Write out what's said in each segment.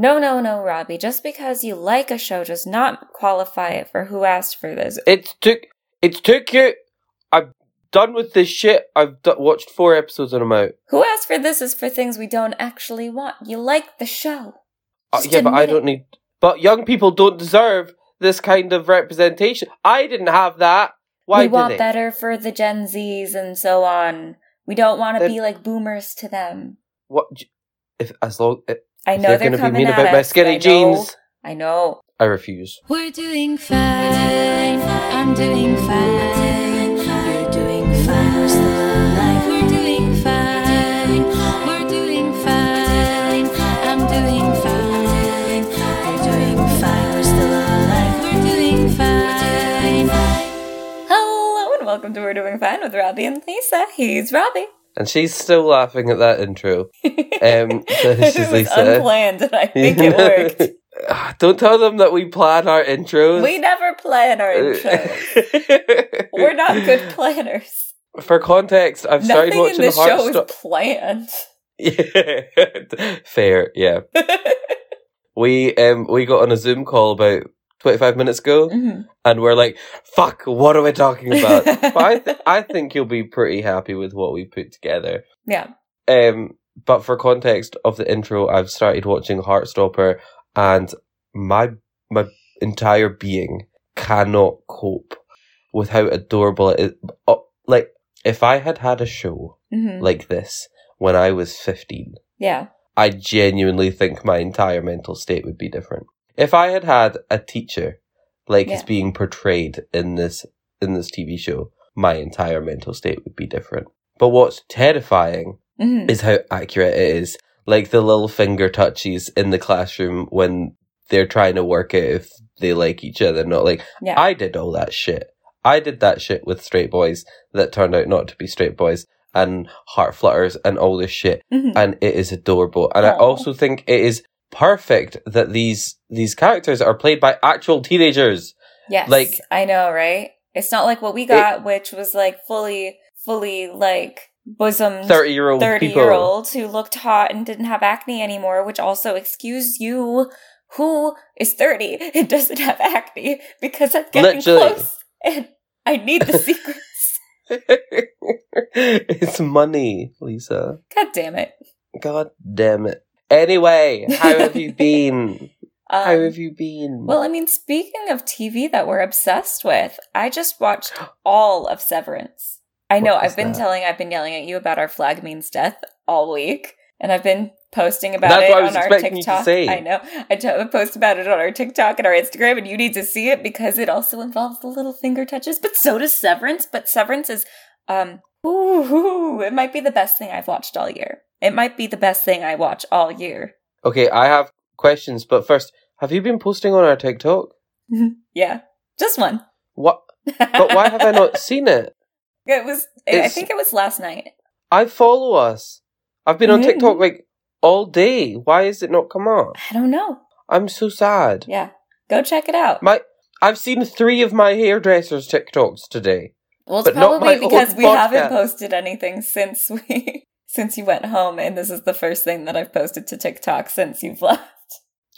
No, no, no, Robbie. Just because you like a show does not qualify it for who asked for this. It's took. It's took you. I'm done with this shit. I've d- watched four episodes and I'm out. Who asked for this is for things we don't actually want. You like the show. Uh, yeah, but I don't need. But young people don't deserve this kind of representation. I didn't have that. Why we want they? better for the Gen Zs and so on. We don't want to be like boomers to them. What? If as long if I know they're they're, going to be mean at about my skinny I know. jeans, I know. I refuse. We're doing fine. I'm doing fine. You're doing fine. We're still alive. We're doing fine. We're doing fine. I'm doing fine. You're doing fine. We're still alive. We're doing fine. Hello and welcome to We're Doing Fine with Robbie and Lisa. He's Robbie. And she's still laughing at that intro. Um, this it is was Lisa. unplanned and I think it worked. Don't tell them that we plan our intros. we never plan our intros. We're not good planners. For context, I've started Nothing in watching this show is planned. Yeah. Fair, yeah. We um we got on a Zoom call about twenty five minutes ago, Mhm. and we're like, "Fuck, what are we talking about?" but I th- I think you'll be pretty happy with what we put together. Yeah. Um, but for context of the intro, I've started watching Heartstopper, and my my entire being cannot cope with how adorable it is. Oh, like if I had had a show Mhm. like this when I was fifteen. Yeah. I genuinely think my entire mental state would be different. If I had had a teacher like is being portrayed in this in this TV show, my entire mental state would be different. But what's terrifying Mhm. is how accurate it is. Like the little finger touches in the classroom when they're trying to work it if they like each other, not like Yeah. I did all that shit. I did that shit with straight boys that turned out not to be straight boys and heart flutters and all this shit Mhm. and it is adorable. And I also think it is perfect that these these characters are played by actual teenagers. Yes. like- I know, right? It's not like what we got, which was like fully, fully like bosom Thirty year old 30 people. year olds who looked hot and didn't have acne anymore, which also, excuse you, who is 30 and doesn't have acne because I'm getting Literally. close and I need the secrets. it's money, Lisa. God damn it. God damn it. Anyway, how have you been? Um, how have you been? well, I mean, speaking of TV that we're obsessed with, I just watched all of Severance. I know I've been that? telling, I've been yelling at you about our flag means death all week, and I've been posting about That's it what I was on our expecting you to TikTok. I know. I t- post about it on our TikTok and our Instagram, and you need to see it because it also involves the little finger touches. But so does Severance. But Severance is, um, ooh, ooh, it might be the best thing I've watched all year. It might be the best thing I watch all year. okay, I have questions, but first, have you been posting on our TikTok? yeah, just one. What? But why have I not seen it? It was. I think it was last night. I follow us. I've been on. TikTok like all day. Why is it not come up? I don't know. I'm so sad. Yeah, go check it out. My I've seen three of my hairdressers TikToks today. Well, it's probably because we haven't posted anything since we since you went home, and this is the first thing that I've posted to TikTok since you've left.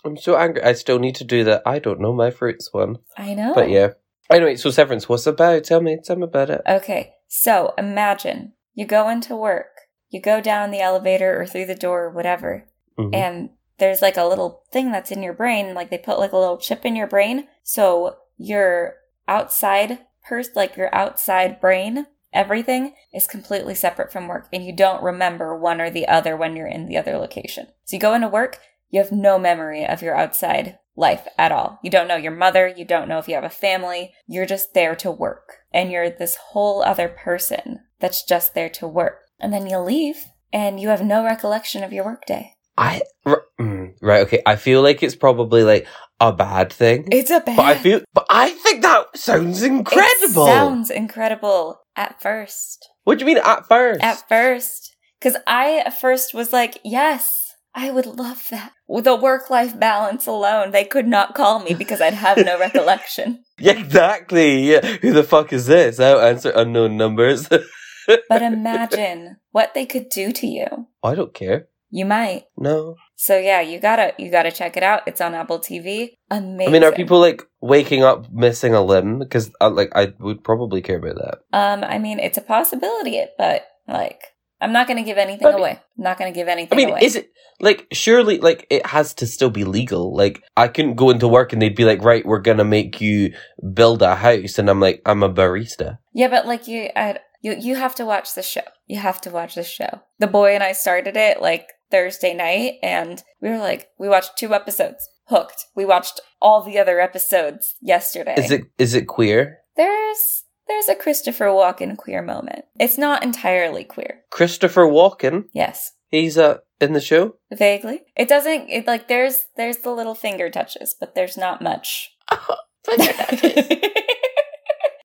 I'm so angry. I still need to do that. I don't know my fruits one. I know. But yeah. Anyway, so Severance, what's about? Tell me, tell me about it. Okay, so imagine you go into work, you go down the elevator or through the door or whatever, Mhm. and there's like a little thing that's in your brain, like they put like a little chip in your brain, so your outside person, like your outside brain, everything is completely separate from work, and you don't remember one or the other when you're in the other location. So you go into work, you have no memory of your outside life at all. You don't know your mother, you don't know if you have a family, you're just there to work. And you're this whole other person that's just there to work. And then you leave and you have no recollection of your workday. I r- mm, right, okay. I feel like it's probably like a bad thing. It's a bad but I feel but I think that sounds incredible. It sounds incredible at first. what do you mean at first? At first. Because I at first was like, yes, I would love that. With the work life balance alone, they could not call me because I'd have no recollection. Yeah, exactly. Yeah. Who the fuck is this? I'll answer unknown numbers. But imagine what they could do to you. I don't care. You might. No. So yeah, you gotta you gotta check it out. It's on Apple TV. Amazing. I mean, are people like waking up missing a limb? Because uh, like I would probably care about that. Um, I mean, it's a possibility, but like, I'm not gonna give anything away. I'm not gonna give anything. I mean, away. is it like surely like it has to still be legal? Like I couldn't go into work and they'd be like, right, we're gonna make you build a house, and I'm like, I'm a barista. Yeah, but like you, I, you, you have to watch the show. You have to watch the show. The boy and I started it like Thursday night, and we were like, we watched two episodes, hooked. We watched all the other episodes yesterday. Is it is it queer? There's there's a Christopher Walken queer moment. It's not entirely queer. Christopher Walken, Yes, he's uh in the show. vaguely. It doesn't. It like there's there's the little finger touches, but there's not much.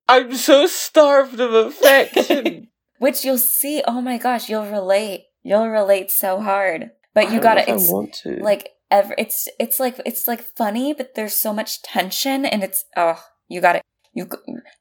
I'm so starved of affection. Which you'll see. Oh my gosh, you'll relate. You'll relate so hard. But you gotta. It's to. like ever. It's it's like it's like funny, but there's so much tension, and it's oh, you got to You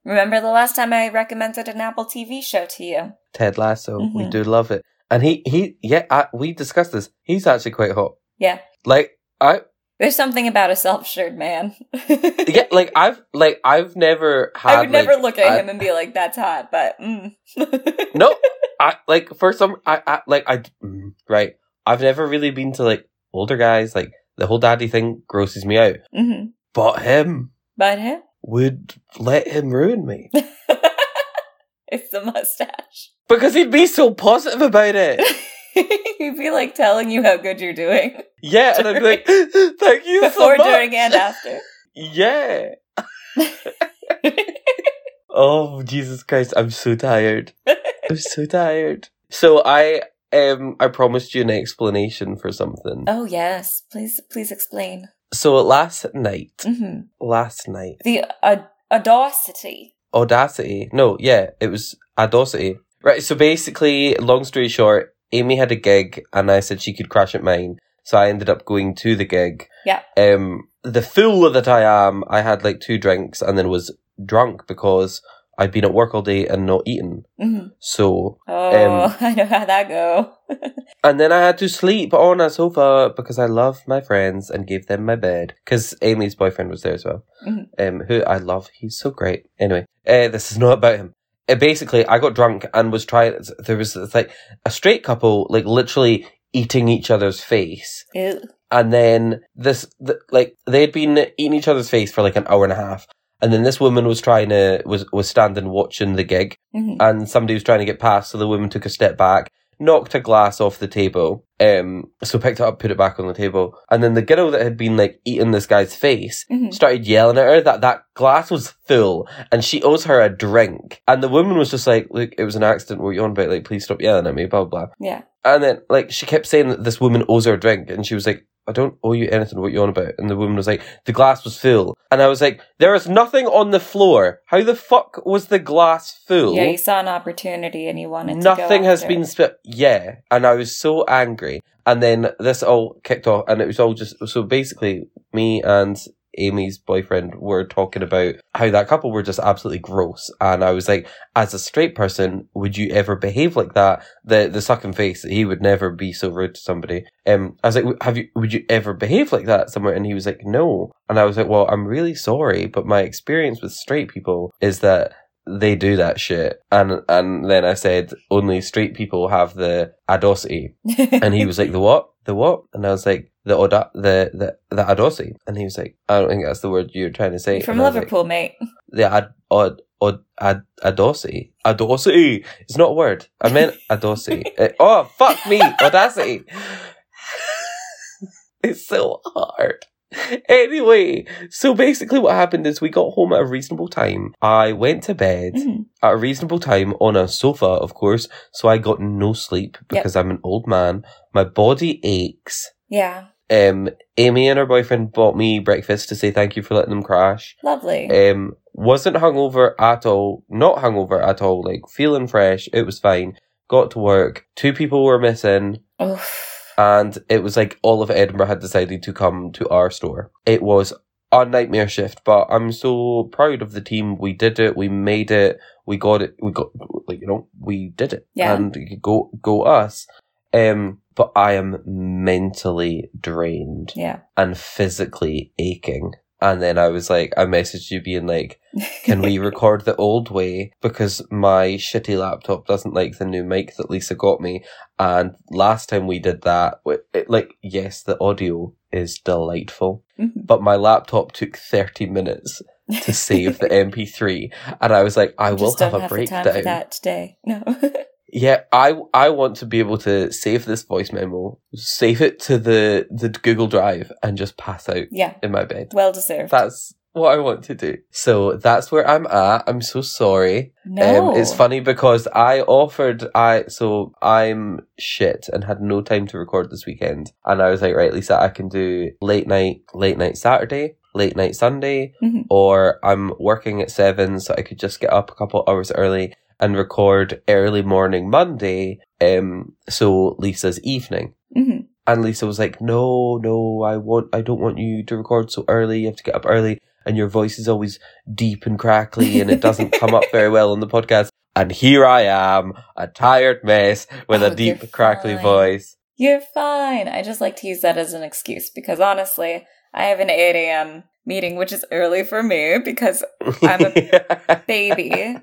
remember the last time I recommended an Apple TV show to you? Ted Lasso. We Mhm. do love it, and he he yeah. I, we discussed this. He's actually quite hot. Yeah, Like I there's something about a self-assured man. yeah. Like I've like I've never had. I would never like, look at I- him and be like, "That's hot," but mm. No, I like for some. I, I like I mm, right. I've never really been to like older guys. Like the whole daddy thing grosses me out. hmm But him But him, would let him ruin me it's the mustache. because he'd be so positive about it. He'd be like telling you how good you're doing Yeah, and I'd be like, "Thank you so before, much." during, and after. Yeah. Oh Jesus Christ! I'm so tired. I'm so tired. So I um I promised you an explanation for something. oh yes, please, please explain. So last night, hmm last night, The uh, audacity. Audacity. No, yeah, it was Audacity. Right. So basically, long story short, Amy had a gig, and I said she could crash at mine. So I ended up going to the gig. Yeah. Um, the fool that I am, I had like two drinks and then was drunk because I'd been at work all day and not eaten. hmm So Oh, Um, I know how that go. And then I had to sleep on a sofa because I love my friends and gave them my bed. Because Amy's boyfriend was there as well, Mhm. um, who I love. He's so great. Anyway, uh, this is not about him. Uh, basically, I got drunk and was trying. There was it's like a straight couple, like literally eating each other's face, Ew. and then this, th- like they had been eating each other's face for like an hour and a half, and then this woman was trying to was was standing watching the gig, Mhm. and somebody was trying to get past, so the woman took a step back, knocked a glass off the table, um, so picked it up, put it back on the table, and then the girl that had been like eating this guy's face Mhm. started yelling at her that that glass was full and she owes her a drink, and the woman was just like, "Look, it was an accident. What are you on about? Like, please stop yelling at me." Blah blah. blah. Yeah. And then like she kept saying that this woman owes her a drink, and she was like. I don't owe you anything. What you're on about? And the woman was like, the glass was full. And I was like, there is nothing on the floor. How the fuck was the glass full? Yeah, you saw an opportunity and you wanted Nothing has been spit. Yeah, and I was so angry. And then this all kicked off, and it was all just so basically me and Amy's boyfriend were talking about how that couple were just absolutely gross. And I was like, as a straight person, would you ever behave like that? The the sucking face, he would never be so rude to somebody. Um, I was like, have you? Would you ever behave like that somewhere? And he was like, no. And I was like, well, I'm really sorry, but my experience with straight people is that they do that shit. And and then I said, only straight people have the audacity. And he was like, the what? The what? And I was like, the auda- the the the audacity. And he was like, I don't think that's the word you're trying to say. From was like, Liverpool, mate. the ad, ad, ad, ad, audacity. Audacity. It's not a word. I meant audacity. Uh, oh, fuck me. Audacity. it's so hard. Anyway, so basically what happened is we got home at a reasonable time. I went to bed Mhm. at a reasonable time on a sofa, of course, so I got no sleep because I'm an old man. My body aches. Yeah, Um, Amy and her boyfriend bought me breakfast to say thank you for letting them crash. lovely. Um, wasn't hungover at all. Not hungover at all. Like feeling fresh. It was fine. Got to work. Two people were missing, Oof. And it was like all of Edinburgh had decided to come to our store. It was a nightmare shift, but I'm so proud of the team. We did it. We made it. We got it. We got like you know we did it. Yeah. And go go us. Um, but I am mentally drained Yeah. and physically aching. And then I was like, I messaged you being like, can we record the old way? Because my shitty laptop doesn't like the new mic that Lisa got me. And last time we did that, it, it- like, yes, the audio is delightful, Mhm. but my laptop took 30 minutes to save the MP3. And I was like, I will Just have a have for breakdown. that today. No. Yeah, I I want to be able to save this voice memo, save it to the the Google Drive, and just pass out yeah. in my bed. Well deserved. That's what I want to do. So that's where I'm at. I'm so sorry. no. Um, it's funny because I offered I so I'm shit and had no time to record this weekend, and I was like, right, Lisa, I can do late night, late night Saturday, late night Sunday, Mhm. or I'm working at seven, so I could just get up a couple hours early and record early morning Monday. Um, so Lisa's evening. Mhm. And Lisa was like, "No, no, I want, I don't want you to record so early. You have to get up early, and your voice is always deep and crackly, and it doesn't come up very well on the podcast." And here I am, a tired mess with Oh, a deep, crackly fine. voice. You're fine. I just like to use that as an excuse because honestly, I have an 8 a.m. meeting, which is early for me because I'm a baby.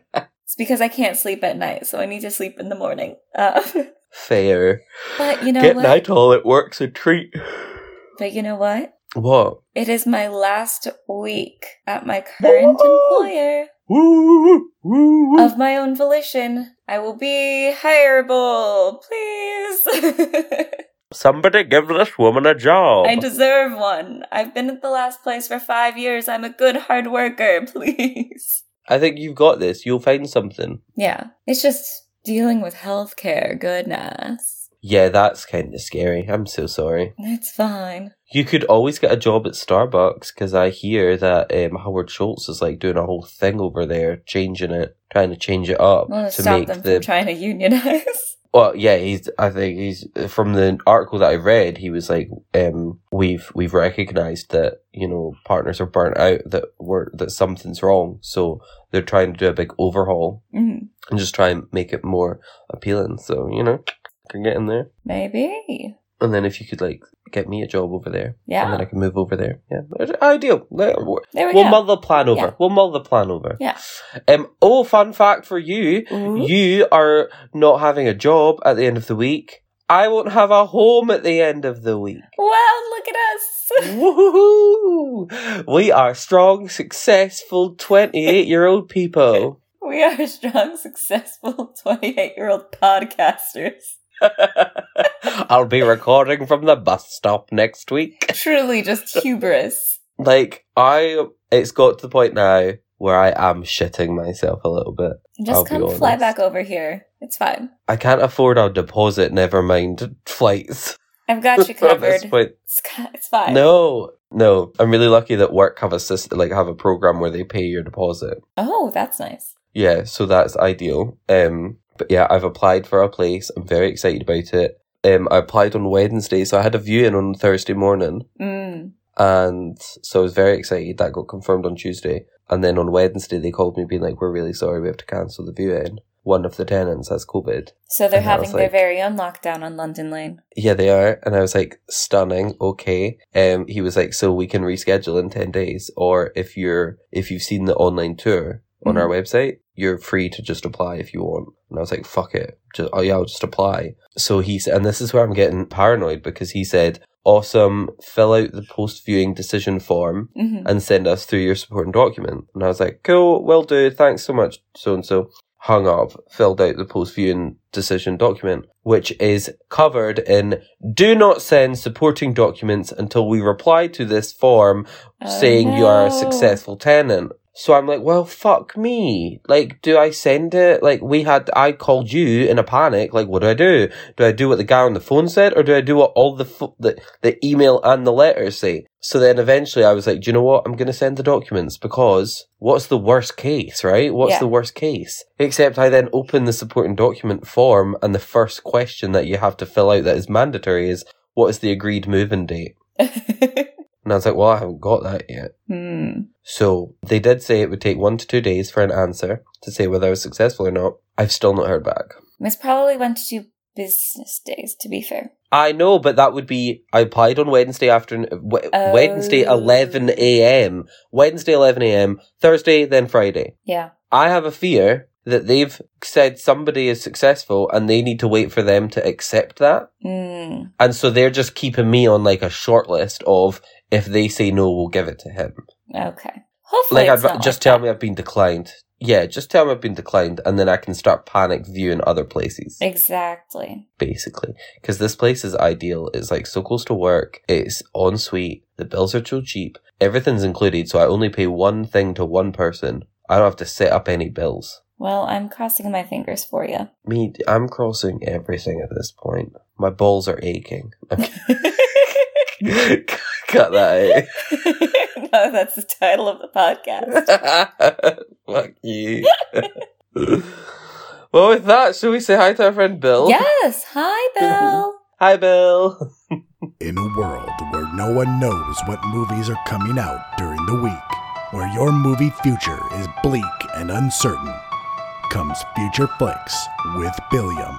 It's because I can't sleep at night, so I need to sleep in the morning. Uh, fair. but you know Get what? night all at work's a treat. But you know what? What? It is my last week at my current employer. Woo, woo, woo. Of my own volition, I will be hireable, please. Somebody give this woman a job. I deserve one. I've been at the last place for five years. I'm a good hard worker, please. I think you've got this. You'll find something. Yeah, it's just dealing with healthcare. Goodness. Yeah, that's kind of scary. I'm so sorry. It's fine. You could always get a job at Starbucks because I hear that um, Howard Schultz is like doing a whole thing over there, changing it, trying to change it up to to stop make them the. from trying to unionize. well, yeah, he's. I think he's from the article that I read. He was like, um, "We've we've recognised that you know partners are burnt out, that we're that something's wrong, so they're trying to do a big overhaul Mhm. and just try and make it more appealing. So you know, can get in there." Maybe. And then if you could like get me a job over there, Yeah. and then I can move over there. Yeah, ideal. There we We'll go. mull the plan over. Yeah. We'll mull the plan over. Yeah. Um. Oh, fun fact for you: Ooh. you are not having a job at the end of the week. I won't have a home at the end of the week. Well, look at us. Woohoo! We are strong, successful twenty-eight-year-old people. we are strong, successful 28 year old podcasters. I'll be recording from the bus stop next week. Truly just hubris. Like I, it's got to the point now where I am shitting myself a little bit. I'll Just be come fly back over here. It's fine. I can't afford a deposit. Never mind flights. I've got you covered. It's, it's fine. No, no. I'm really lucky that work have a system, like have a program where they pay your deposit. Oh, that's nice. Yeah, so that's ideal. Um, but yeah, I've applied for a place. I'm very excited about it. Um, I applied on Wednesday, so I had a viewing on Thursday morning, Mm. and so I was very excited. That got confirmed on Tuesday, and then on Wednesday they called me, being like, "We're really sorry, we have to cancel the viewing. One of the tenants has COVID." So they're And having their like- very own lockdown on London Lane. Yeah, they are. And I was like, stunning. Okay. Um, he was like, so we can reschedule in 10 days. Or if you're, if you've seen the online tour on our website, you're free to just apply if you want. And I was like, fuck it. Just, oh yeah, I'll just apply. So he said, and this is where I'm getting paranoid because he said, awesome, fill out the post viewing decision form hmm and send us through your supporting document. And I was like, cool, will do. Thanks so much, so and so. Hung up, filled out the post viewing decision document, which is covered in do not send supporting documents until we reply to this form Oh, saying you are a successful tenant. So I'm like, well, fuck me. Like, do I send it? Like, we had, I called you in a panic. Like, what do I do? Do I do what the guy on the phone said, or do I do what all the fo- the, the email and the letters say? So then eventually I was like, do you know what? I'm going to send the documents because what's the worst case, right? What's Yeah. the worst case? Except I then open the supporting document form and the first question that you have to fill out that is mandatory is, what is the agreed move-in date? And I was like, well, I haven't got that yet. hmm. So they did say it would take one to two days for an answer to say whether I was successful or not. I've still not heard back. It's probably went too business days, to be fair. I know, but that would be I applied on Wednesday afternoon, w- Oh. Wednesday eleven a.m., Wednesday eleven a.m., Thursday, then Friday. Yeah. I have a fear that they've said somebody is successful and they need to wait for them to accept that. Mm. And so they're just keeping me on like a short list of if they say no, we'll give it to him. Okay. Hopefully, Like, not just like tell that. me I've been declined. Yeah, just tell me I've been declined and then I can start panic viewing other places, Exactly. basically. Because this place is ideal. It's like so close to work. It's en suite. The bills are so cheap. Everything's included. So I only pay one thing to one person. I don't have to set up any bills. Well, I'm crossing my fingers for you. Me, I'm crossing everything at this point. My balls are aching. Cut that no, that's the title of the podcast. out. Fuck you. well, with that, should we say hi to our friend Bill? Yes. Hi, Bill. Hi, Bill. In a world where no one knows what movies are coming out during the week, where your movie future is bleak and uncertain, comes Future Flicks with Billiam.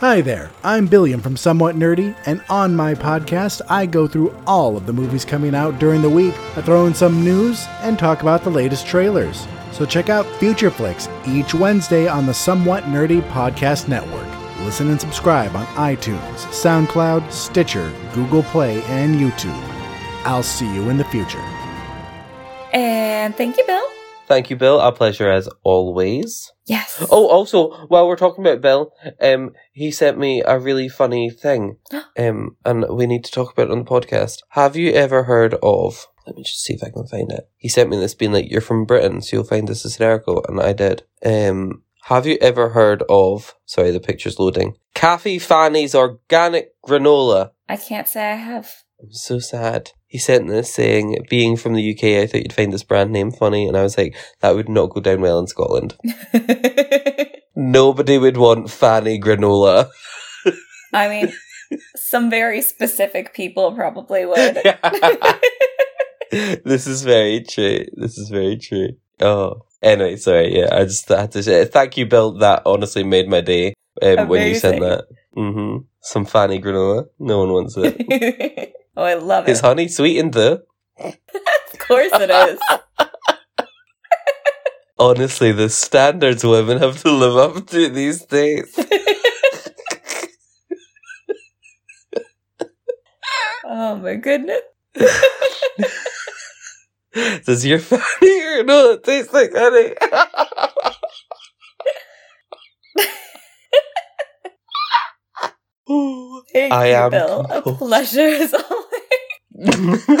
Hi there, I'm Billiam from Somewhat Nerdy, and on my podcast, I go through all of the movies coming out during the week. I throw in some news and talk about the latest trailers. So check out Future Flicks each Wednesday on the Somewhat Nerdy Podcast Network. Listen and subscribe on iTunes, SoundCloud, Stitcher, Google Play, and YouTube. I'll see you in the future. And thank you, Bill. Thank you, Bill. Our pleasure as always. Yes. Oh, also, while we're talking about Bill, um, he sent me a really funny thing, um, and we need to talk about it on the podcast. Have you ever heard of? Let me just see if I can find it. He sent me this, being like, "You're from Britain, so you'll find this hysterical," and I did. Um, have you ever heard of? Sorry, the picture's loading. Cafe Fanny's organic granola. I can't say I have. I'm so sad. He sent this saying, being from the UK, I thought you'd find this brand name funny. And I was like, that would not go down well in Scotland. Nobody would want Fanny granola. I mean, some very specific people probably would. this is very true. This is very true. Oh. Anyway, sorry. Yeah, I just had to say thank you, Bill. That honestly made my day um, when you sent that. hmm Some Fanny granola. No one wants it. oh, I love Is it. honey sweetened though? Of course it is. Honestly, the standards women have to live up to these days. oh my goodness. Does your Fanny granola taste like honey? Ooh. Thank I you, am Bill. A pleasure as always.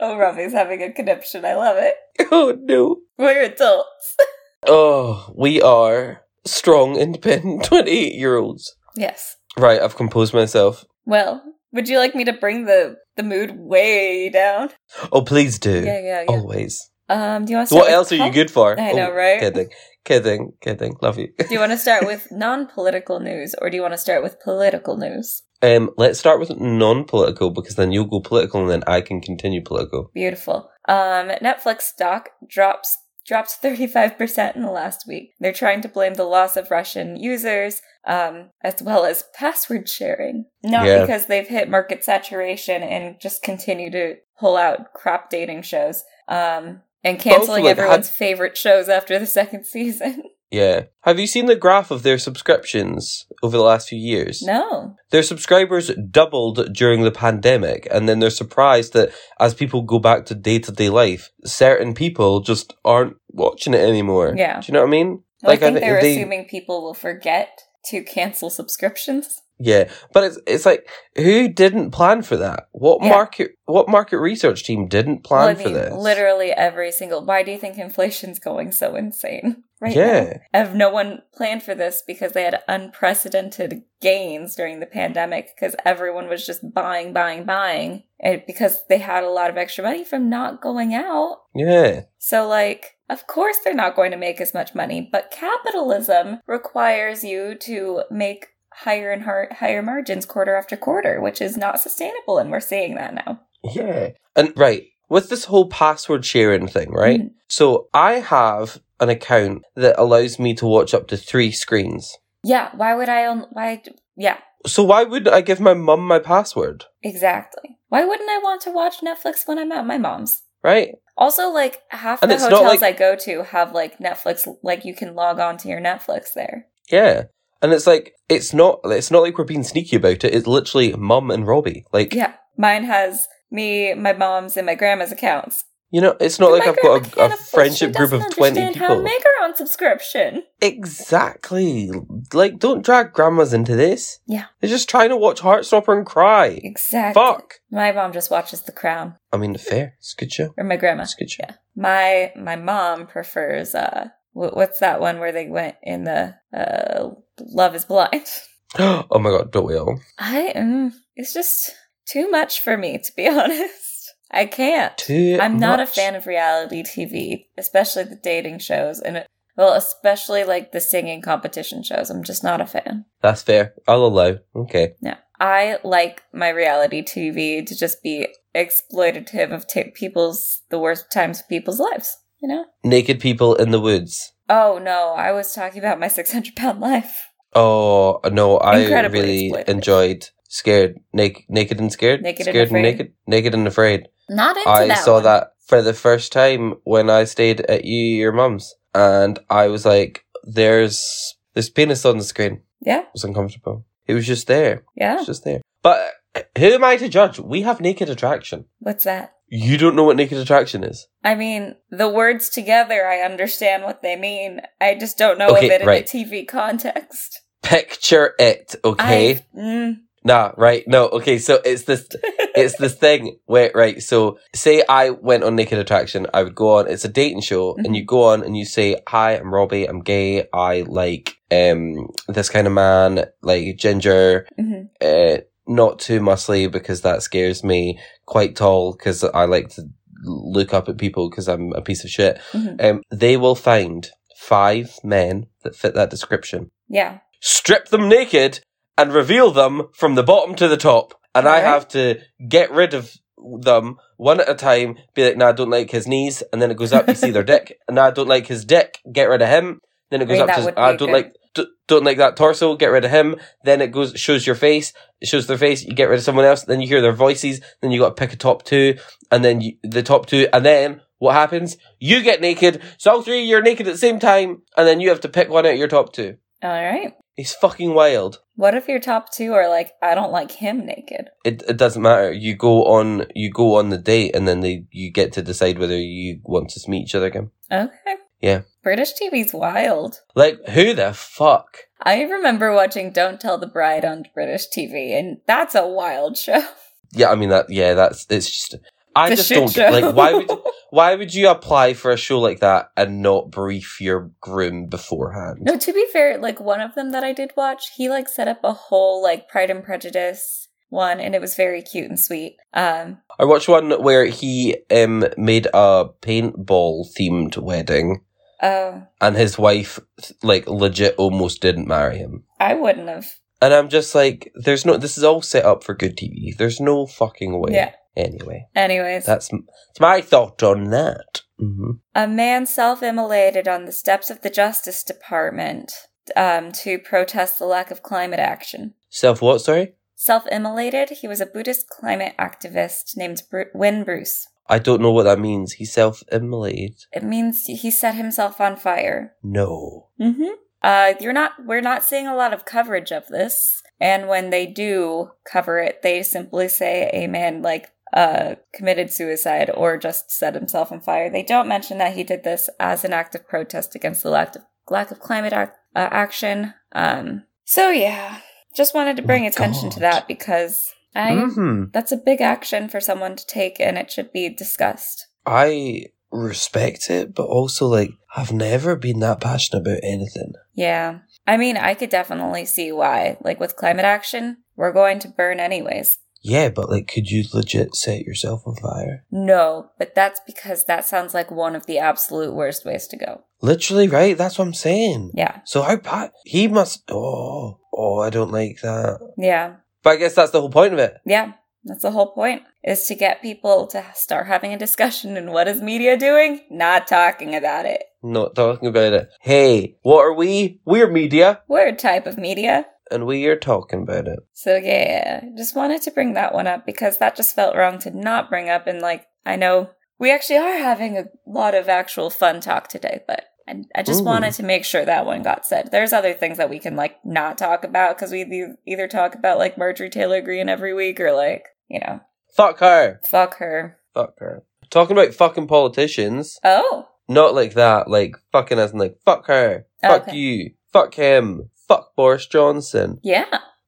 Oh, Ruffy's having a conniption. I love it. oh no. We're adults. Oh, we are strong, independent 28 year olds. Yes. Right, I've composed myself. Well, would you like me to bring the the mood way down? Oh, please do. Yeah, yeah, yeah. Always. Um, do you want to? What else are you good for? I know, Oh, right? Kidding. Kidding. Love you. Do you want to start with non-political news, or do you want to start with political news? Um, let's start with non-political because then you'll go political and then I can continue political. Beautiful. Um, Netflix stock drops dropped 35% in the last week. They're trying to blame the loss of Russian users, um, as well as password sharing. Not Yeah. because they've hit market saturation and just continue to pull out crap dating shows, um, and canceling like, had- everyone's favorite shows after the second season. Yeah. Have you seen the graph of their subscriptions over the last few years? no. Their subscribers doubled during the pandemic, and then they're surprised that as people go back to day to day life, certain people just aren't watching it anymore. Yeah. Do you know what I mean? Well, I think thi- they're they- assuming people will forget to cancel subscriptions. Yeah, but it's it's like who didn't plan for that? What Yeah. market what market research team didn't plan Well, I for this? Literally every single. Why do you think inflation's going so insane right Yeah. now? Have no one planned for this because they had unprecedented gains during the pandemic because everyone was just buying, buying, buying, and because they had a lot of extra money from not going out. Yeah. So, like, of course they're not going to make as much money, but capitalism requires you to make higher and higher margins quarter after quarter, which is not sustainable, and we're seeing that now. Yeah. And right, with this whole password sharing thing, right? Mhm. So I have an account that allows me to watch up to three screens. Yeah. Why would I own? Why? Yeah. So why wouldn't I give my mum my password? Exactly. Why wouldn't I want to watch Netflix when I'm at my mom's? Right? Also, like half And the hotels like- I go to have like Netflix, like you can log on to your Netflix there. Yeah. And it's like it's not it's not like we're being sneaky about it. It's literally mum and Robbie. Like Yeah, mine has me, my mom's, and my grandma's accounts. you know, it's not like I've got a, a friendship group of twenty understand How to people. make her own subscription? Exactly. Like, don't drag grandmas into this. Yeah. They're just trying to watch Heartstopper and cry. Exactly. Fuck. My mom just watches The Crown, I mean, the fair. It's a good show. or my grandma. It's a good show. Yeah. My my mom prefers uh, what's that one where they went in the uh, Love Is Blind. oh my god, don't we all? I mm, it's just too much for me to be honest. I can't. Too I'm not a fan of reality TV, especially the dating shows, and it, well, especially like the singing competition shows. I'm just not a fan. That's fair. I'll allow. Okay. No, I like my reality TV to just be exploitative of ta people's the worst times of people's lives. You know? Naked people in the woods. Oh no, I was talking about my 600 pound life. Oh no, I Incredibly really enjoyed Scared, naked, naked and scared, Naked and scared Afraid. naked, naked and afraid. Not into I that. saw one. that for the first time when I stayed at you, your mum's, and I was like, "There's there's penis on the screen." Yeah, It was uncomfortable. It was just there. It yeah. was just there. But who am I to judge? We have naked attraction. What's that? You don't know what naked attraction is. I mean, the words together, I understand what they mean. I just don't know Okay, of it in right. a TV context. Picture it, okay? Mm, Nah, right. No, okay. So it's this, it's this thing where, right. So say I went on Naked Attraction, I would go on, it's a dating show and you go on and you say, hi, I'm Robbie. I'm gay. I like, um, this kind of man, like ginger, mhm. uh, not too muscly because that scares me. Quite tall because I like to look up at people because I'm a piece of shit. Mhm. Um, they will find five men that fit that description Yeah. strip them naked and reveal them from the bottom to the top. And I have to get rid of them one at a time, be like, nah, I don't like his knees. And then it goes up, you see their dick. And nah, I don't like his dick, get rid of him. Then it goes I mean, up to, I don't good- like, d- don't like that torso, get rid of him. Then it goes, shows your face, it shows their face, you get rid of someone else. Then you hear their voices. Then you got to pick a top two. And then you, the top two. And then what happens? You get naked. So all three, you're naked at the same time. And then you have to pick one out of your top two. All right. It's fucking wild. What if your top two are like, I don't like him naked? It it doesn't matter. You go on you go on the date and then they you get to decide whether you want to meet each other again. Okay. Yeah. British TV's wild. Like who the fuck? I remember watching Don't Tell the Bride on British TV, and that's a wild show. Yeah, I mean that yeah, that's it's just I just don't show. like why would why would you apply for a show like that and not brief your groom beforehand? No, to be fair, like one of them that I did watch, he like set up a whole like Pride and Prejudice one, and it was very cute and sweet. Um, I watched one where he um made a paintball themed wedding oh, and his wife like legit almost didn't marry him. I wouldn't have. And I'm just like, there's no, this is all set up for good TV. There's no fucking way. Yeah. Anyway, Anyways, that's, that's my thought on that. hmm a man self-immolated on the steps of the Justice Department um, to protest the lack of climate action. Self what, sorry? Self-immolated. He was a Buddhist climate activist named Bru- Wynn Bruce. I don't know what that means. He self immolated. It means he set himself on fire. No. Mm-hmm. Uh, you're not. We're not seeing a lot of coverage of this, and when they do cover it, they simply say a man like uh committed suicide or just set himself on fire. They don't mention that he did this as an act of protest against the lack of lack of climate ac- uh, action. Um. So yeah, just wanted to bring my attention to that because I hmm that's a big action for someone to take, and it should be discussed. I respect it, but also, like, I've never been that passionate about anything. Yeah. I mean, I could definitely see why. Like with climate action, we're going to burn anyways. Yeah, but, like, could you legit set yourself on fire? No, but that's because that sounds like one of the absolute worst ways to go. Literally, right? That's what I'm saying. Yeah. So how bad? He must. Oh, oh, I don't like that. Yeah. But I guess that's the whole point of it. Yeah. That's the whole point, is to get people to start having a discussion. And what is media doing? Not talking about it. Not talking about it. Hey, what are we? We're media, We're a type of media. and we are talking about it. So yeah, just wanted to bring that one up because that just felt wrong to not bring up. And like, I know we actually are having a lot of actual fun talk today, but I, I just Ooh. wanted to make sure that one got said. There's other things that we can like not talk about because we either talk about like Marjorie Taylor Greene every week or like, you know, Fuck her. fuck her. Fuck her. Talking about fucking politicians. Oh, Not like that, like fucking as in like fuck her, fuck Okay. you, fuck him, fuck Boris Johnson. yeah.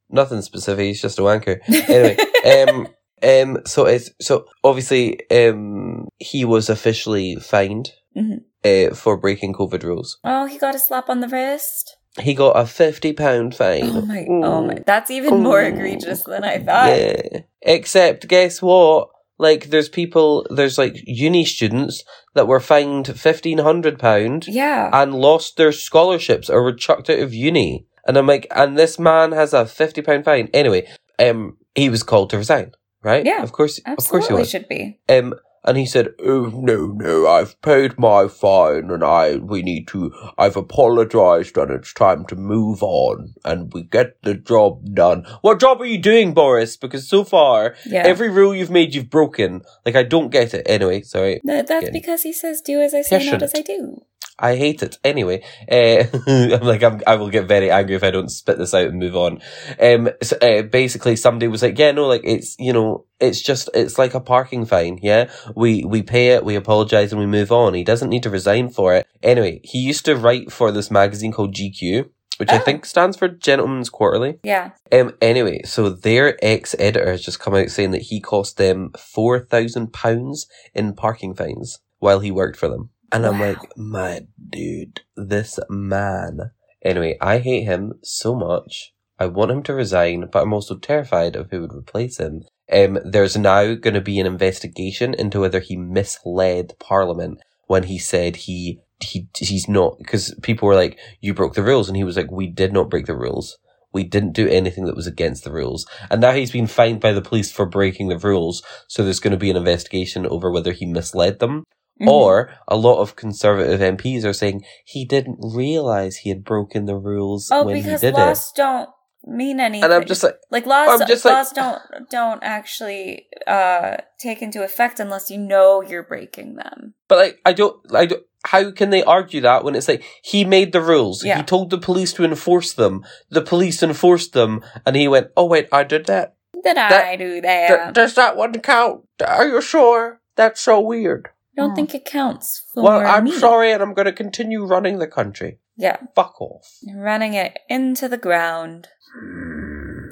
Nothing specific, he's just a wanker. Anyway, um um so it's so obviously um he was officially fined Mhm. Uh, for breaking COVID rules. oh, he got a slap on the wrist. He got a fifty pound fine. Oh my, oh my. That's even more egregious than I thought. Yeah. Except, guess what? Like, there's people, there's like uni students that were fined fifteen hundred pound Yeah. and lost their scholarships or were chucked out of uni. And I'm like, and this man has a fifty pound fine. Anyway, um, he was called to resign, right? Yeah, of course, of course he was. should be. Um, and he said, "Oh no, no, I've paid my fine, and I we need to. I've apologized, and it's time to move on, and we get the job done. What job are you doing, Boris? Because so far, Yeah. every rule you've made, you've broken. Like I don't get it. Anyway, sorry, Th- that's Again. because he says, "Do as I say, not as I do." I hate it. Anyway, uh, I'm like I'm, I will get very angry if I don't spit this out and move on. Um, so, uh, basically, somebody was like, "Yeah, no, like it's you know, it's just it's like a parking fine. Yeah, we we pay it, we apologize, and we move on. He doesn't need to resign for it. Anyway, he used to write for this magazine called GQ." Which I Oh. think stands for Gentleman's Quarterly. Yeah. Um. Anyway, so their ex editor has just come out saying that he cost them four thousand pounds in parking fines while he worked for them, and I'm like, my dude, this man. Anyway, I hate him so much. I want him to resign, but I'm also terrified of who would replace him. Um, there's now going to be an investigation into whether he misled Parliament when he said he he he's not because people were like, "You broke the rules," and he was like, "We did not break the rules. We didn't do anything that was against the rules." And now he's been fined by the police for breaking the rules. So there's going to be an investigation over whether he misled them, Mhm. or a lot of conservative MPs are saying he didn't realize he had broken the rules oh, when he because did laws don't mean anything. And I'm just like, like laws. I'm just like- laws don't don't actually uh take into effect unless you know you're breaking them. but like, I don't, I don't. How can they argue that when it's like he made the rules? Yeah. He told the police to enforce them. The police enforced them, and he went, "Oh wait, I did that. Did That- I do that? Th- does that one count? Are you sure? That's so weird." I don't think it counts. Well, I'm me. sorry, and I'm going to continue running the country. Yeah, Fuck off. running it into the ground.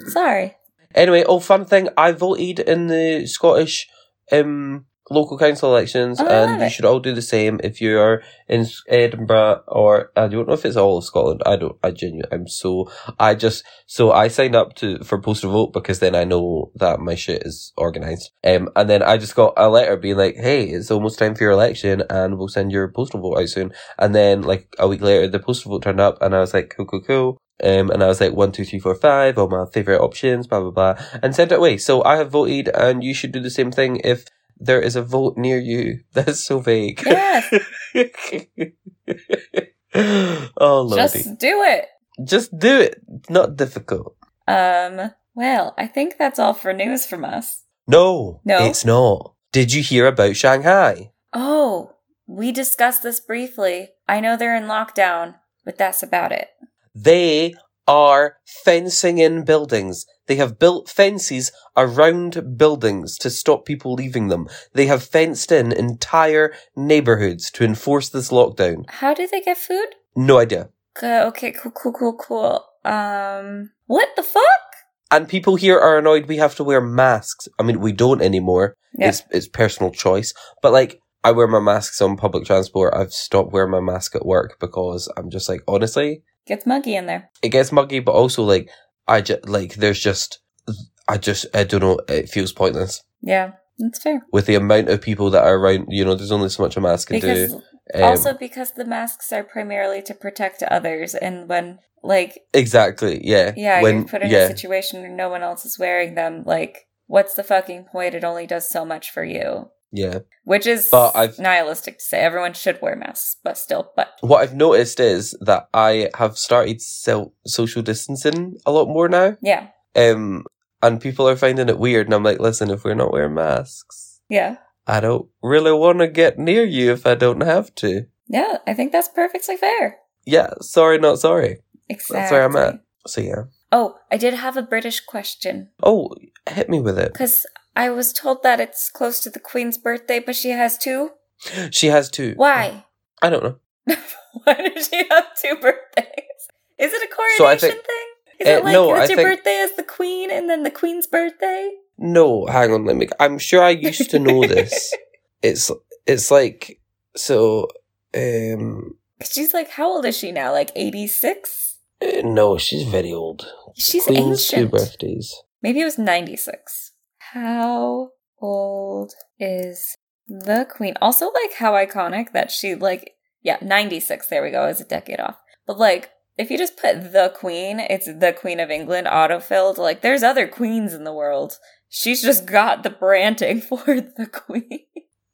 Sorry. Anyway, oh, fun thing, I voted in the Scottish um, local council elections, Oh, and you should all do the same if you are in Edinburgh or I don't know if it's all of Scotland. I don't. I genuinely. I'm so. I just. So I signed up to for postal vote because then I know that my shit is organised. Um, and then I just got a letter being like, "Hey, it's almost time for your election, and we'll send your postal vote out soon." And then like a week later, the postal vote turned up, and I was like, "Cool, cool, cool." Um, and I was like, one, two, three, four, five, all my favourite options, blah, blah, blah, and sent it away. So I have voted, and you should do the same thing if there is a vote near you. That's so vague. Yes. oh, lordy. Just, Just do it. Just do it. Not difficult. Um. Well, I think that's all for news from us. No, No. it's not. Did you hear about Shanghai? Oh, we discussed this briefly. I know they're in lockdown, but that's about it. They are fencing in buildings. They have built fences around buildings to stop people leaving them. They have fenced in entire neighborhoods to enforce this lockdown. How do they get food? No idea. Okay, cool, cool, cool, cool. Um, what the fuck? And people here are annoyed we have to wear masks. I mean, we don't anymore. Yeah. It's, it's personal choice. But like, I wear my masks on public transport. I've stopped wearing my mask at work because I'm just like, honestly, Gets muggy in there. it gets muggy, but also like I just like there's just I just I don't know. It feels pointless Yeah, that's fair. with the amount of people that are around. You know, there's only so much a mask can Because do. Um, also because the masks are primarily to protect others, and when like exactly, yeah, yeah, when you're put in yeah, a situation where no one else is wearing them, like what's the fucking point? It only does so much for you. Yeah. Which is But I've- nihilistic to say. Everyone should wear masks, but still, but What I've noticed is that I have started so- social distancing a lot more now. yeah. Um, and people are finding it weird. And I'm like, listen, if we're not wearing masks, Yeah. I don't really want to get near you if I don't have to. Yeah, I think that's perfectly fair. Yeah, sorry, not sorry. Exactly. That's where I'm at. So yeah. Oh, I did have a British question. Oh, hit me with it. Because I was told that it's close to the Queen's birthday, but she has two. She has two. Why? I don't know. Why does she have two birthdays? Is it a coronation So I think- thing? Is Uh, it like no, it's I your think- birthday as the Queen and then the Queen's birthday? No, hang on. Let me. I'm sure I used to know this. it's it's like so. Um. she's like, how old is she now? Like 86? uh, No, she's very old. She's Queen's two birthdays. Maybe it was 96. How old is the queen? Also, like, how iconic that she, like, yeah, 96. There we go. Is a decade off. But, like, if you just put the queen, it's the queen of England autofilled. Like, there's other queens in the world. She's just got the branding for the queen.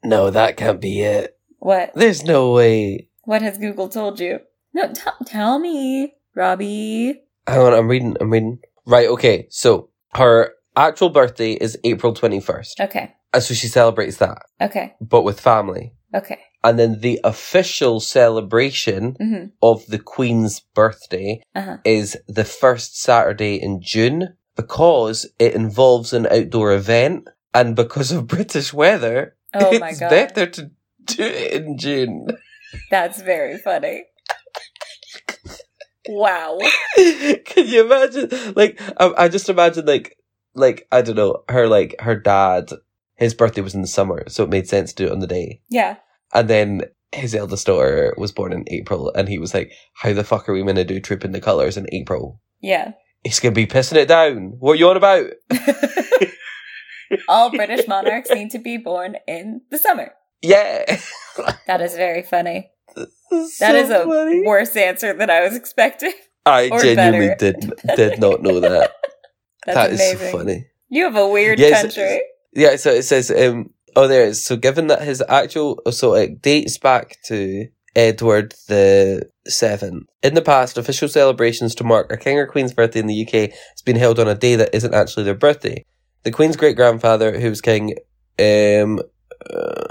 No, that can't be it. What? There's no way. What has Google told you? No, t- tell me, Robbie. Hang on, I'm reading. I'm reading. Right. Okay. So her actual birthday is April 21st, Okay. and so she celebrates that, Okay. but with family. Okay. And then the official celebration hmm of the Queen's birthday Uh huh. is the first Saturday in June because it involves an outdoor event and because of British weather, Oh it's my god. better to do it in June. That's very funny. Wow. Can you imagine? Like, I, I just imagine, like, like I don't know, her like her dad. His birthday was in the summer, so it made sense to do it on the day. Yeah. And then his eldest daughter was born in April, and he was like, "How the fuck are we going to do Trooping the Colours in April? Yeah. He's going to be pissing it down. What are you on about?" All British monarchs need to be born in the summer. Yeah, That is very funny. That that is is a funny. worse answer than I was expecting. I genuinely better. did did not know that. That's That is amazing. so funny. You have a weird Yes. country. Yeah, so it says, um, oh, there it is. So given that his actual, so it dates back to Edward the Seventh. In the past, official celebrations to mark a king or queen's birthday in the UK has been held on a day that isn't actually their birthday. The queen's great grandfather, who was king, um, uh,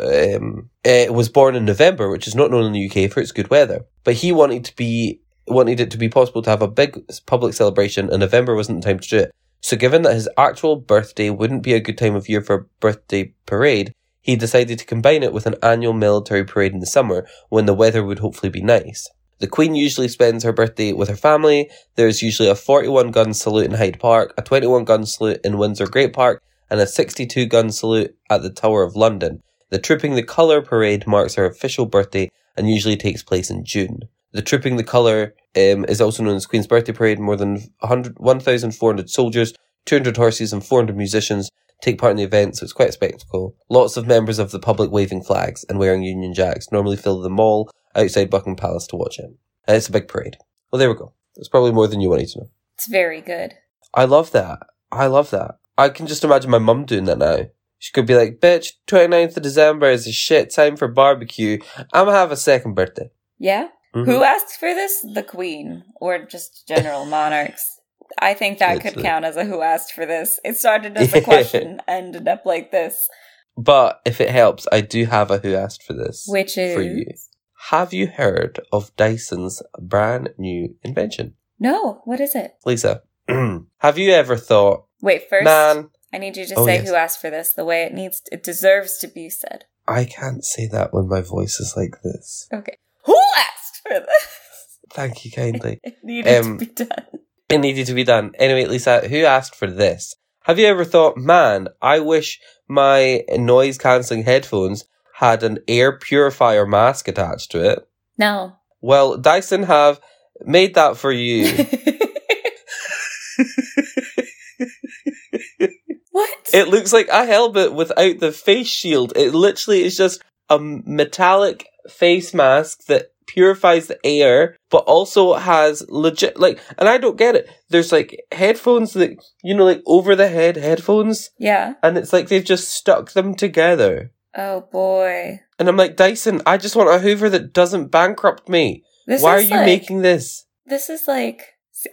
um, uh, was born in November, which is not known in the UK for its good weather. But he wanted to be wanted it to be possible to have a big public celebration, and November wasn't the time to do it. So, given that his actual birthday wouldn't be a good time of year for a birthday parade, he decided to combine it with an annual military parade in the summer when the weather would hopefully be nice. The Queen usually spends her birthday with her family. There's usually a 41 gun salute in Hyde Park, a 21 gun salute in Windsor Great Park, and a 62 gun salute at the Tower of London. The Trooping the Colour parade marks her official birthday and usually takes place in June. The Trooping the Colour um, is also known as Queen's Birthday Parade. More than 100 1,400 soldiers, 200 horses, and 400 musicians take part in the event, so it's quite a spectacle. Lots of members of the public waving flags and wearing Union Jacks normally fill the mall outside Buckingham Palace to watch it. And it's a big parade. Well, there we go. It's probably more than you wanted to know. It's very good. I love that. I love that. I can just imagine my mum doing that now. She could be like, bitch, 29th of December is a shit time for barbecue. I'm gonna have a second birthday. Yeah. Mhm. Who asked for this? The Queen, or just general monarchs? I think that could Literally. count as a who asked for this. It started as a question, ended up like this, But if it helps, I do have a who asked for this. which is For you. Have you heard of Dyson's brand new invention? no. What is it? Lisa, have you ever thought, Wait, first, man, I need you to Oh, say yes. who asked for this the way it needs. it deserves to be said. I can't say that when my voice is like this? Okay. Who asked for this? Thank you kindly. It needed Um, to be done. It needed to be done. Anyway, Lisa, who asked for this? Have you ever thought, man, I wish my noise cancelling headphones had an air purifier mask attached to it? No. Well, Dyson have made that for you. what? it looks like a helmet without the face shield. It literally is just a metallic face mask that purifies the air, but also has legit like. And I don't get it. There's like headphones that you know, like over the head headphones, Yeah. and it's like they've just stuck them together. Oh boy. And I'm like, Dyson, I just want a Hoover that doesn't bankrupt me. This Why are you like, making this? This is like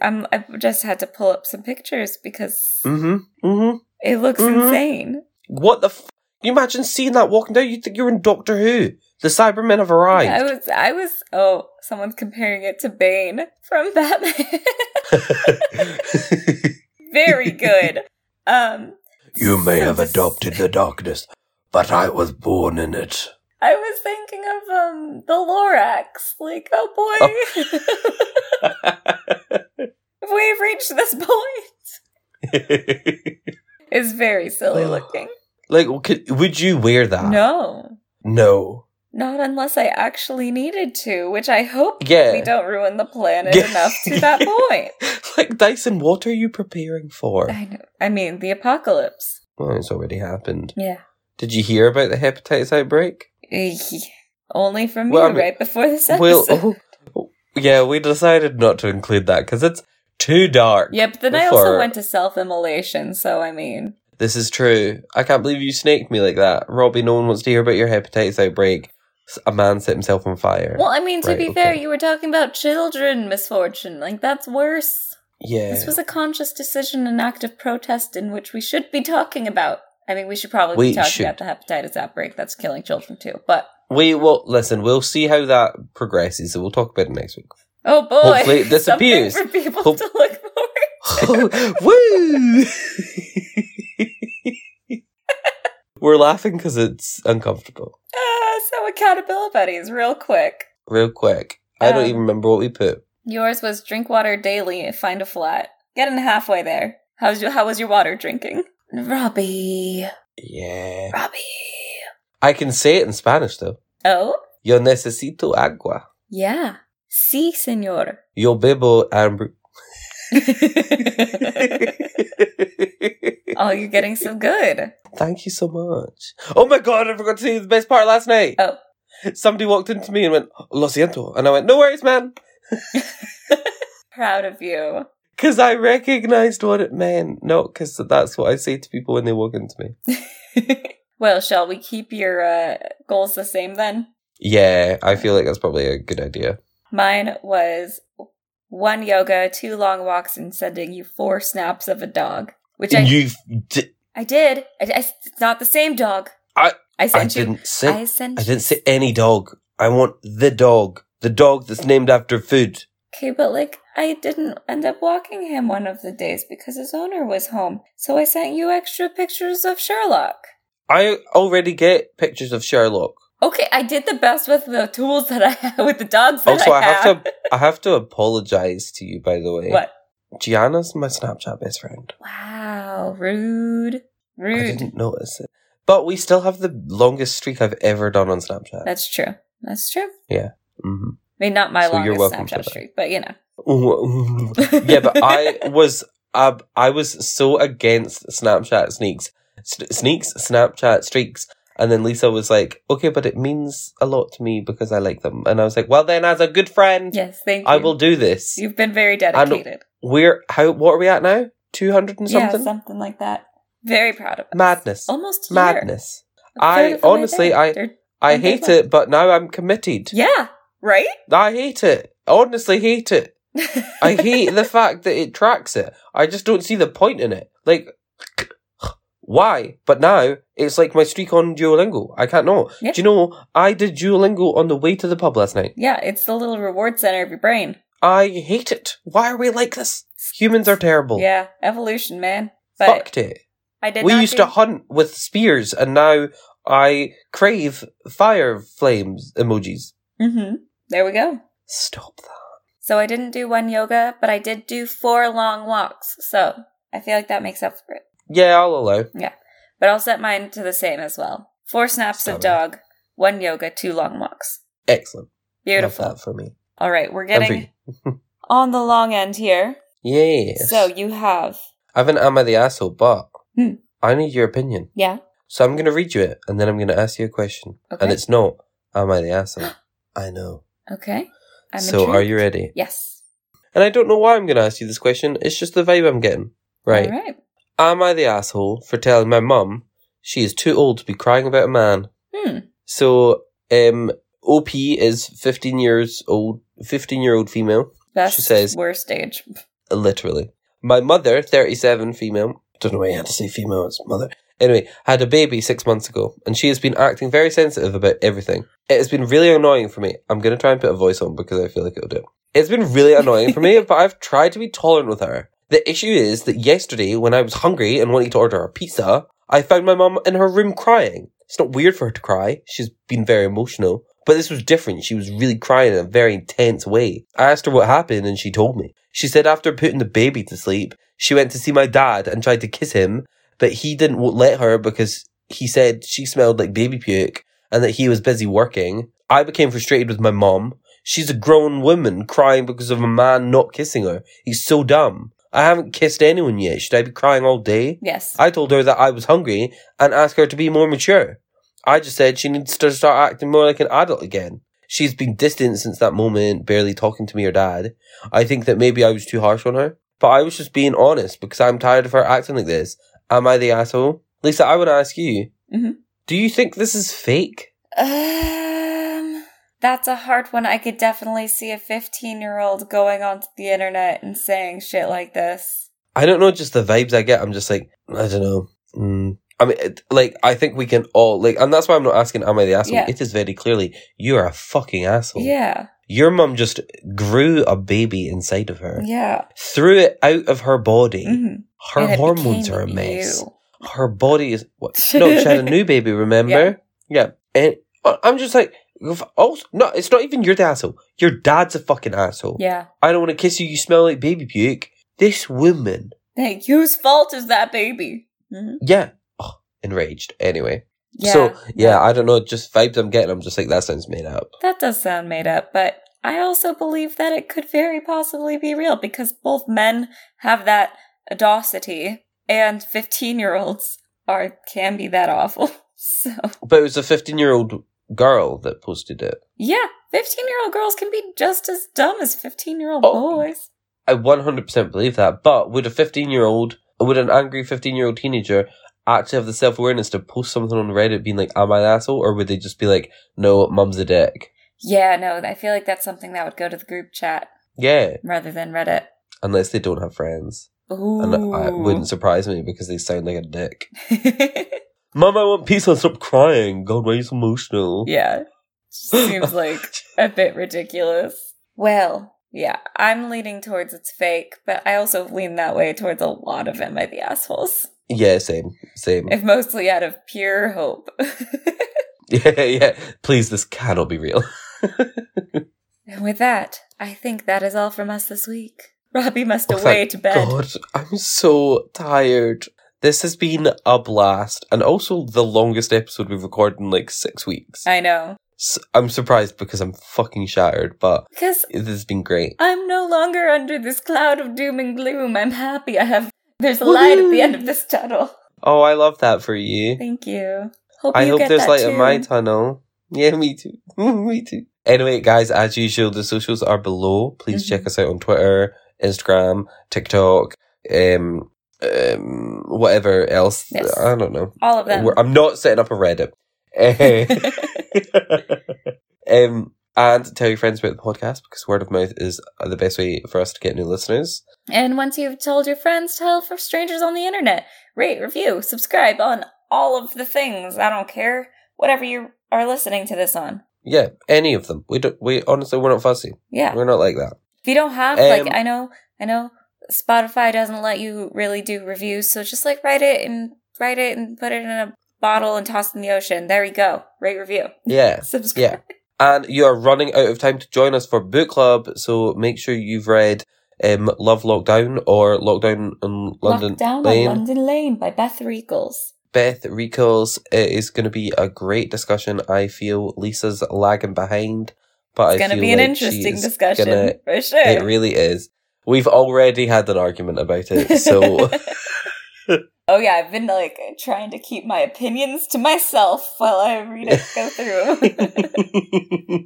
I'm. I've just had to pull up some pictures because Mm-hmm. Mm-hmm. it looks Mhm. insane. What the? F- Can you imagine seeing that walking down? You think you're in Doctor Who? The Cybermen have I was. I was. Oh, someone's comparing it to Bane from Batman. Very good. Um. You may so have adopted the darkness, but I was born in it. I was thinking of um the Lorax. Like, oh boy, we've reached this point. It's very silly looking. like, could, would you wear that? No, No. Not unless I actually needed to, which I hope Yeah. we don't ruin the planet Yeah. enough to that point. like Dyson, what are you preparing for? I know. I mean, the apocalypse. Well, it's already happened. Yeah. Did you hear about the hepatitis outbreak? Eh, Only from Well, you I mean- right before this episode. Well, oh, oh, yeah, we decided not to include that because it's too dark. yeah, but then I also went to self-immolation, so I mean, This is true. I can't believe you snaked me like that. Robbie, no one wants to hear about your hepatitis outbreak. A man set himself on fire. well, I mean, to Right, be okay. fair, you were talking about children misfortune. Like that's worse. yeah. This was a conscious decision, an act of protest in which we should be talking about. I mean, we should probably We be talking should. about the hepatitis outbreak that's killing children too. But we will listen. We'll see how that progresses. So we'll talk about it next week. oh boy, Hopefully it disappears. Something for people Hope- to look forward. Woo! We're laughing because it's uncomfortable. Ah, so accountability buddies, real quick. Real quick, I don't Um, even remember what we put. Yours was drink water daily, find a flat. Getting halfway there. How's your, how was your water drinking? Robbie. Yeah, Robbie. I can say it in Spanish though. Oh? Yo necesito agua. Yeah. Sí, señor. Yo bebo ambr. oh, you're getting so good. Thank you so much. Oh my god, I forgot to tell you the best part last night. Oh. Somebody walked into me and went, Lo siento. And I went, No worries, man. Proud of you. Because I recognized what it meant. Not because that's what I say to people when they walk into me. well, shall we keep your uh, goals the same then? Yeah, I feel like that's probably a good idea. Mine was one yoga, two long walks, and sending you four snaps of a dog. Which I, you, d- I did. I, I- it's not the same dog. I- I I you. didn't say. I sent. I didn't say any dog. I want the dog. The dog that's named after food. Okay, but like I didn't end up walking him one of the days because his owner was home. So I sent you extra pictures of Sherlock. I already get pictures of Sherlock. Okay, I did the best with the tools that I have with the dogs that Also, I, I have to. I have to apologize to you, by the way. What? Gianna's my Snapchat best friend. Wow, rude, Rude. I didn't notice it. But we still have the longest streak I've ever done on Snapchat. That's true. That's true. Yeah. hmm I mean, not my So you're longest Snapchat streak, but you know. yeah, but I was uh, I was so against Snapchat sneaks, S- sneaks, Snapchat streaks, and then Lisa was like, "Okay, but it means a lot to me because I like them," and I was like, "Well, then, as a good friend, Yes, thank you. I will do this." You've been very dedicated. We're how? What are we at now? Two hundred and something? Yeah, something. like that. Very proud of us. Madness. Almost. Madness. I of the way honestly. I They're- I hate it, but now I'm committed. Yeah, right? I hate it. Honestly, hate it. I hate the fact that it tracks it. I just don't see the point in it. Like, why? But now it's like my streak on Duolingo. I can't know. Yeah. Do you know? I did Duolingo on the way to the pub last night. yeah, it's the little reward center of your brain. I hate it. Why are we like this? Humans are terrible. Yeah, evolution, man. But Fucked it. I did We used do- to hunt with spears, and now I crave fire flames emojis. Mm-hmm. There we go. Stop that. So I didn't do one yoga, but I did do four long walks. So I feel like that makes up for it. Yeah, I'll allow. Yeah, but I'll set mine to the same as well. Four snaps of dog, one yoga, two long walks. Excellent. Beautiful. Love that for me. All right, we're getting on the long end here. Yes. So you have, I haven't am I the asshole, but Hmm. I need your opinion. yeah, So I'm going to read you it, and then I'm going to ask you a question. Okay. And it's not, am I the asshole? I know. Okay. I'm so, are you ready? Yes. And I don't know why I'm going to ask you this question. It's just the vibe I'm getting. Right. All right. Am I the asshole for telling my mum she is too old to be crying about a man? Hmm. So, um, OP is 15 years old, 15 year old female, Best says- worst age. literally. My mother, 37 female, don't know why you had to say female, it's mother. Anyway, had a baby six months ago, and she has been acting very sensitive about everything. It has been really annoying for me. I'm going to try and put a voice on because I feel like it'll do it. It's been really annoying for me, but I've tried to be tolerant with her. The issue is that yesterday, when I was hungry and wanting to order a pizza, I found my mum in her room crying. It's not weird for her to cry. She's been very emotional. But this was different. She was really crying in a very intense way. I asked her what happened and she told me. She said after putting the baby to sleep, she went to see my dad and tried to kiss him, but he didn't let her because he said she smelled like baby puke and that he was busy working. I became frustrated with my mom. She's a grown woman crying because of a man not kissing her. He's so dumb. I haven't kissed anyone yet. Should I be crying all day? Yes. I told her that I was hungry and asked her to be more mature. I just said she needs to start acting more like an adult again. She's been distant since that moment, barely talking to me or dad. I think that maybe I was too harsh on her. But I was just being honest because I'm tired of her acting like this. Am I the asshole? Lisa, I want to ask you. Mhm. Do you think this is fake? Um, that's a hard one. I could definitely see a 15 year old going onto the internet and saying shit like this. I don't know, just the vibes I get. I'm just like, I don't know. I mean, it, like, I think we can all, like, and that's why I'm not asking, am I the asshole? Yeah. It is very clearly, you are a fucking asshole. Yeah. Your mum just grew a baby inside of her, Yeah. threw it out of her body. hmm Her hormones are a mess. you. Her body is what? No, she had a new baby. Remember? Yeah. And uh, I'm just like, also, no, it's not even you're the asshole. Your dad's a fucking asshole. Yeah. I don't want to kiss you. You smell like baby puke. This woman, Hey, whose fault is that baby? hmm yeah, oh, enraged. Anyway, Yeah. so yeah, I don't know. Just vibes I'm getting. I'm just like that sounds made up. That does sound made up, but I also believe that it could very possibly be real because both men have that audacity and 15 year olds are can be that awful. So, But it was a 15 year old girl that posted it. yeah, 15 year old girls can be just as dumb as 15 year old Oh. boys. I 100% believe that. But would a 15 year old, would an angry 15 year old teenager actually have the self awareness to post something on Reddit being like, am I an asshole? Or would they just be like, no, mum's a dick? Yeah, no, I feel like that's something that would go to the group chat Yeah. rather than Reddit. Unless they don't have friends. Ooh. And it wouldn't surprise me because they sound like a dick. Mum, I want pizza. Stop crying. God, why are you so emotional? yeah. Seems like a bit ridiculous. Well, yeah, I'm leaning towards it's fake, but I also lean that way towards a lot of Am I the Assholes? Yeah, same. Same. If mostly out of pure hope. yeah, yeah. Please, this cannot be real. and with that, I think that is all from us this week. Robbie must Oh, away to bed. God, I'm so tired. This has been a blast, and also the longest episode we've recorded in like six weeks. I know. I'm surprised because I'm fucking shattered, but Because this has been great. I'm no longer under this cloud of doom and gloom. I'm happy. I have. There's a light at the end of this tunnel. Oh, I love that for you. Thank you. Hope I you hope get there's that light too. in my tunnel. Yeah, me too. me too. Anyway, guys, as usual, the socials are below. Please Mhm. check us out on Twitter, Instagram, TikTok, um, um, whatever else. Yes. I don't know. All of them. We're- I'm not setting up a Reddit. Um, and tell your friends about the podcast because word of mouth is the best way for us to get new listeners. And once you've told your friends, tell for strangers on the internet. Rate, review, subscribe on all of the things. I don't care. Whatever you are listening to this on. Yeah, any of them. We don't. We honestly, we're not fussy. Yeah. We're not like that. If you don't have, Um, like, I know, I know Spotify doesn't let you really do reviews, so just like write it and write it and put it in a bottle and toss it in the ocean. There we go. Rate, review. Yeah. Subscribe. Yeah. And you are running out of time to join us for book club, so make sure you've read um, Love Lockdown or Lockdown in London Lockdown Lane. on London Lane by Beth Reekles. Beth Recalls. It is going to be a great discussion. I feel Lisa's lagging behind, but It's going to be an like interesting discussion gonna- for sure. It really is. We've already had an argument about it, so Oh yeah, I've been like trying to keep my opinions to myself while I read it go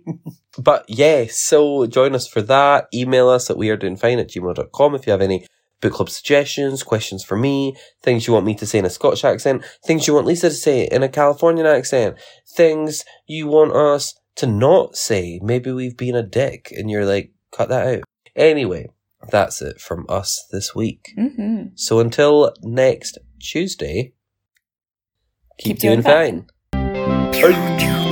through. but yeah, so join us for that. Email us at wearedoingfine at gmail.com if you have any book club suggestions, questions for me, things you want me to say in a Scottish accent, things you want Lisa to say in a Californian accent, things you want us to not say. Maybe we've been a dick and you're like, cut that out. Anyway, that's it from us this week. hmm So until next Tuesday, keep, Keep doing doing, fine. fine.